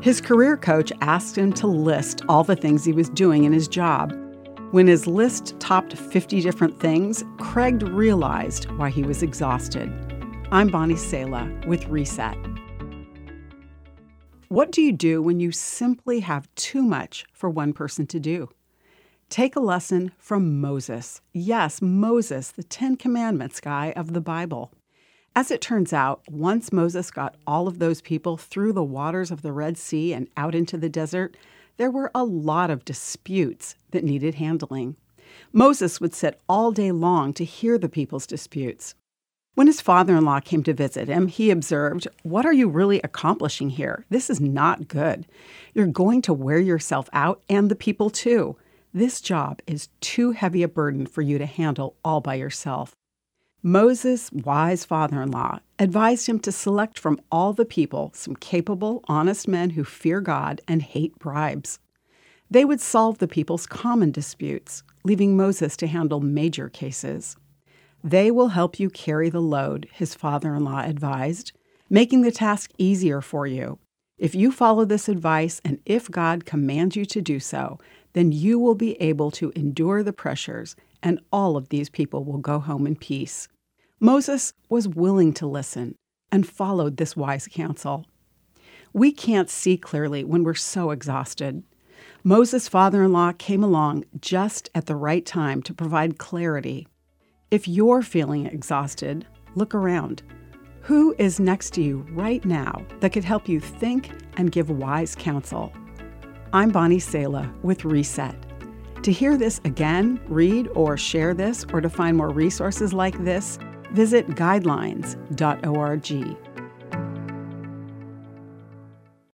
His career coach asked him to list all the things he was doing in his job. When his list topped 50 different things, Craig realized why he was exhausted. I'm Bonnie Sala with Reset. What do you do when you simply have too much for one person to do? Take a lesson from Moses. Yes, Moses, the Ten Commandments guy of the Bible. As it turns out, once Moses got all of those people through the waters of the Red Sea and out into the desert, there were a lot of disputes that needed handling. Moses would sit all day long to hear the people's disputes. When his father in law came to visit him, he observed, What are you really accomplishing here? This is not good. You're going to wear yourself out and the people too. This job is too heavy a burden for you to handle all by yourself. Moses' wise father in law advised him to select from all the people some capable, honest men who fear God and hate bribes. They would solve the people's common disputes, leaving Moses to handle major cases. They will help you carry the load, his father in law advised, making the task easier for you. If you follow this advice and if God commands you to do so, then you will be able to endure the pressures, and all of these people will go home in peace. Moses was willing to listen and followed this wise counsel. We can't see clearly when we're so exhausted. Moses' father in law came along just at the right time to provide clarity. If you're feeling exhausted, look around. Who is next to you right now that could help you think and give wise counsel? I'm Bonnie Sala with Reset. To hear this again, read or share this, or to find more resources like this, visit guidelines.org.